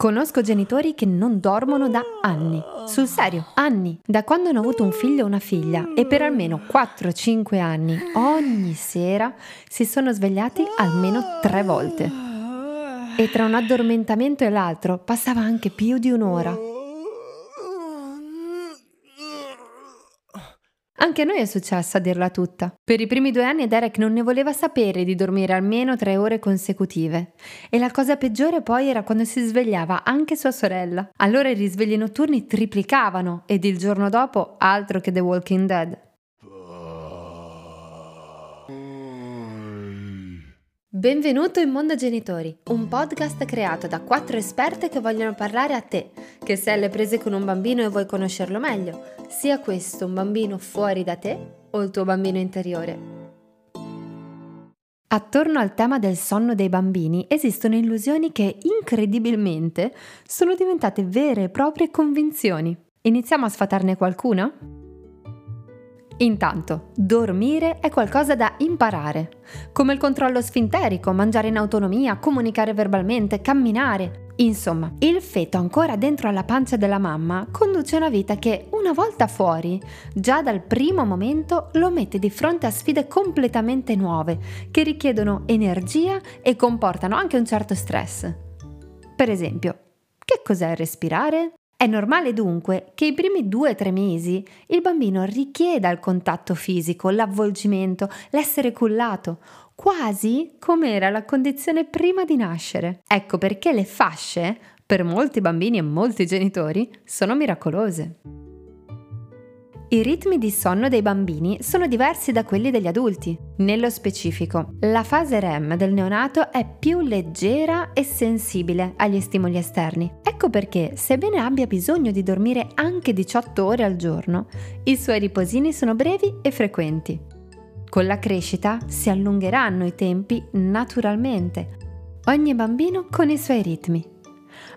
Conosco genitori che non dormono da anni. Sul serio, anni. Da quando hanno avuto un figlio o una figlia e per almeno 4-5 anni ogni sera si sono svegliati almeno tre volte. E tra un addormentamento e l'altro passava anche più di un'ora. Anche a noi è successo a dirla tutta. Per i primi due anni Derek non ne voleva sapere di dormire almeno tre ore consecutive. E la cosa peggiore poi era quando si svegliava anche sua sorella. Allora i risvegli notturni triplicavano ed il giorno dopo altro che The Walking Dead. Benvenuto in Mondo Genitori, un podcast creato da quattro esperte che vogliono parlare a te, che sei alle prese con un bambino e vuoi conoscerlo meglio, sia questo un bambino fuori da te o il tuo bambino interiore. Attorno al tema del sonno dei bambini esistono illusioni che incredibilmente sono diventate vere e proprie convinzioni. Iniziamo a sfatarne qualcuna? Intanto, dormire è qualcosa da imparare, come il controllo sfinterico, mangiare in autonomia, comunicare verbalmente, camminare. Insomma, il feto ancora dentro alla pancia della mamma conduce una vita che, una volta fuori, già dal primo momento lo mette di fronte a sfide completamente nuove, che richiedono energia e comportano anche un certo stress. Per esempio, che cos'è respirare? È normale dunque che i primi due o tre mesi il bambino richieda il contatto fisico, l'avvolgimento, l'essere cullato, quasi come era la condizione prima di nascere. Ecco perché le fasce, per molti bambini e molti genitori, sono miracolose. I ritmi di sonno dei bambini sono diversi da quelli degli adulti. Nello specifico, la fase REM del neonato è più leggera e sensibile agli stimoli esterni. Ecco perché, sebbene abbia bisogno di dormire anche 18 ore al giorno, i suoi riposini sono brevi e frequenti. Con la crescita si allungheranno i tempi naturalmente. Ogni bambino con i suoi ritmi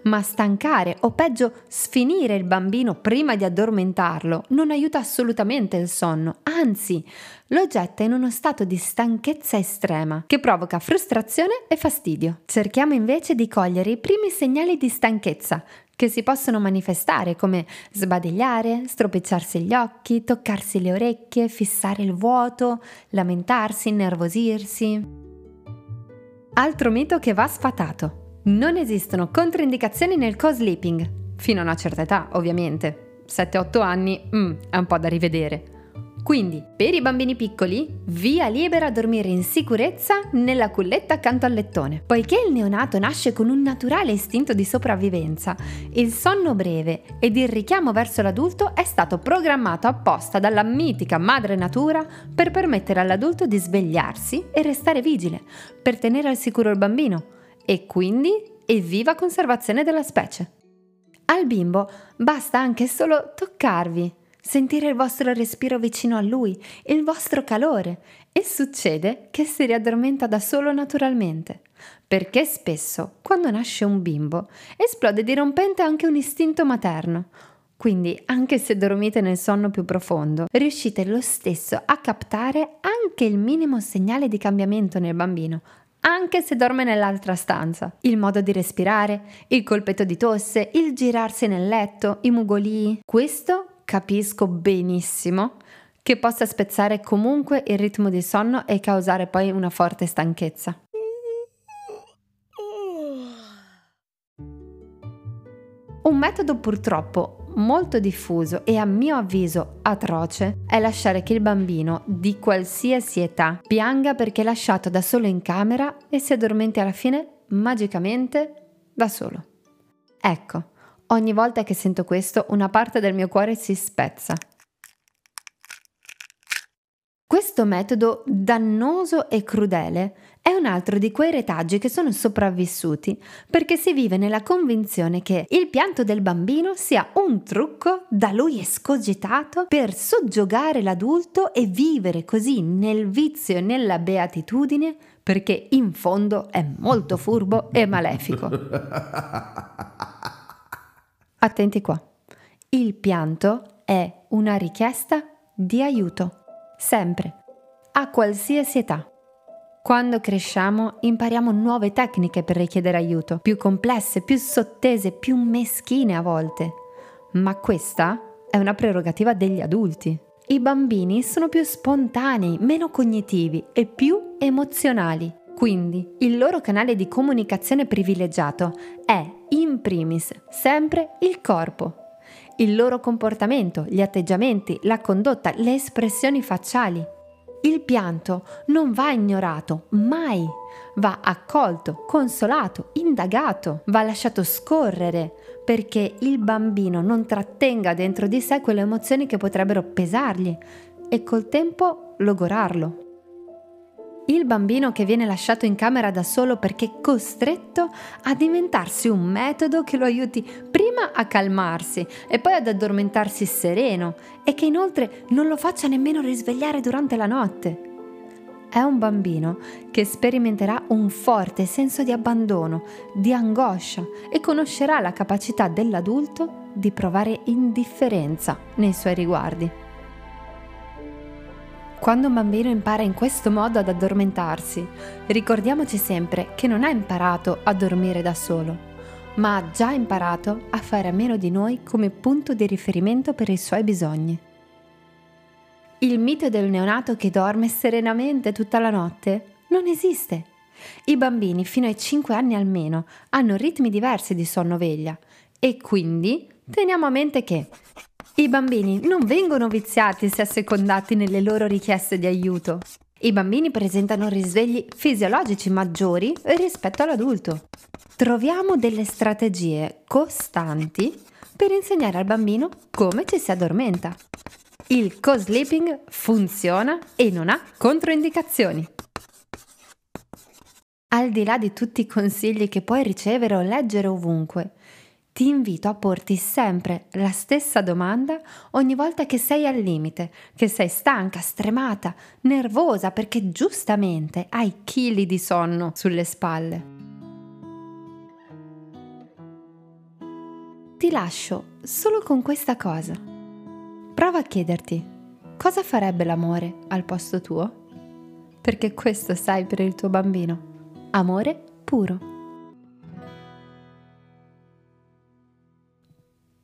ma stancare o peggio sfinire il bambino prima di addormentarlo non aiuta assolutamente il sonno, anzi lo getta in uno stato di stanchezza estrema che provoca frustrazione e fastidio. Cerchiamo invece di cogliere i primi segnali di stanchezza che si possono manifestare come sbadigliare, stropicciarsi gli occhi, toccarsi le orecchie, fissare il vuoto, lamentarsi, innervosirsi. Altro mito che va sfatato. Non esistono controindicazioni nel co-sleeping, fino a una certa età ovviamente. 7-8 anni, mm, è un po' da rivedere. Quindi, per i bambini piccoli, via libera a dormire in sicurezza nella culletta accanto al lettone. Poiché il neonato nasce con un naturale istinto di sopravvivenza, il sonno breve ed il richiamo verso l'adulto è stato programmato apposta dalla mitica madre natura per permettere all'adulto di svegliarsi e restare vigile, per tenere al sicuro il bambino e quindi evviva conservazione della specie. Al bimbo basta anche solo toccarvi, sentire il vostro respiro vicino a lui, il vostro calore e succede che si riaddormenta da solo naturalmente. Perché spesso, quando nasce un bimbo, esplode dirompente anche un istinto materno. Quindi, anche se dormite nel sonno più profondo, riuscite lo stesso a captare anche il minimo segnale di cambiamento nel bambino, anche se dorme nell'altra stanza. Il modo di respirare, il colpetto di tosse, il girarsi nel letto, i mugolii. Questo capisco benissimo che possa spezzare comunque il ritmo di sonno e causare poi una forte stanchezza. Un metodo purtroppo molto diffuso e a mio avviso atroce è lasciare che il bambino di qualsiasi età pianga perché è lasciato da solo in camera e si addormenti alla fine magicamente da solo. Ecco, ogni volta che sento questo una parte del mio cuore si spezza. Questo metodo dannoso e crudele è un altro di quei retaggi che sono sopravvissuti perché si vive nella convinzione che il pianto del bambino sia un trucco da lui escogitato per soggiogare l'adulto e vivere così nel vizio e nella beatitudine perché in fondo è molto furbo e malefico. Attenti qua. Il pianto è una richiesta di aiuto, sempre, a qualsiasi età. Quando cresciamo impariamo nuove tecniche per richiedere aiuto, più complesse, più sottese, più meschine a volte. Ma questa è una prerogativa degli adulti. I bambini sono più spontanei, meno cognitivi e più emozionali. Quindi il loro canale di comunicazione privilegiato è, in primis, sempre il corpo. Il loro comportamento, gli atteggiamenti, la condotta, le espressioni facciali. Il pianto non va ignorato, mai. Va accolto, consolato, indagato, va lasciato scorrere, perché il bambino non trattenga dentro di sé quelle emozioni che potrebbero pesargli e col tempo logorarlo. Il bambino che viene lasciato in camera da solo perché costretto a diventarsi un metodo che lo aiuti prima a calmarsi e poi ad addormentarsi sereno e che inoltre non lo faccia nemmeno risvegliare durante la notte. È un bambino che sperimenterà un forte senso di abbandono, di angoscia e conoscerà la capacità dell'adulto di provare indifferenza nei suoi riguardi. Quando un bambino impara in questo modo ad addormentarsi, ricordiamoci sempre che non ha imparato a dormire da solo, ma ha già imparato a fare a meno di noi come punto di riferimento per i suoi bisogni. Il mito del neonato che dorme serenamente tutta la notte non esiste. I bambini fino ai 5 anni almeno hanno ritmi diversi di sonno-veglia e quindi teniamo a mente che i bambini non vengono viziati se assecondati nelle loro richieste di aiuto. I bambini presentano risvegli fisiologici maggiori rispetto all'adulto. Troviamo delle strategie costanti per insegnare al bambino come ci si addormenta. Il co-sleeping funziona e non ha controindicazioni. Al di là di tutti i consigli che puoi ricevere o leggere ovunque, ti invito a porti sempre la stessa domanda ogni volta che sei al limite, che sei stanca, stremata, nervosa perché giustamente hai chili di sonno sulle spalle. Ti lascio solo con questa cosa. Prova a chiederti cosa farebbe l'amore al posto tuo? Perché questo sai per il tuo bambino. Amore puro.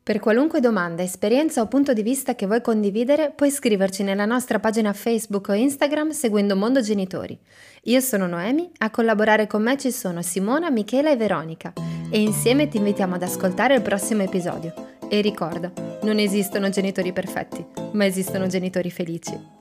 Per qualunque domanda, esperienza o punto di vista che vuoi condividere, puoi scriverci nella nostra pagina Facebook o Instagram seguendo Mondo Genitori. Io sono Noemi, a collaborare con me ci sono Simona, Michela e Veronica e insieme ti invitiamo ad ascoltare il prossimo episodio. E ricorda, non esistono genitori perfetti, ma esistono genitori felici.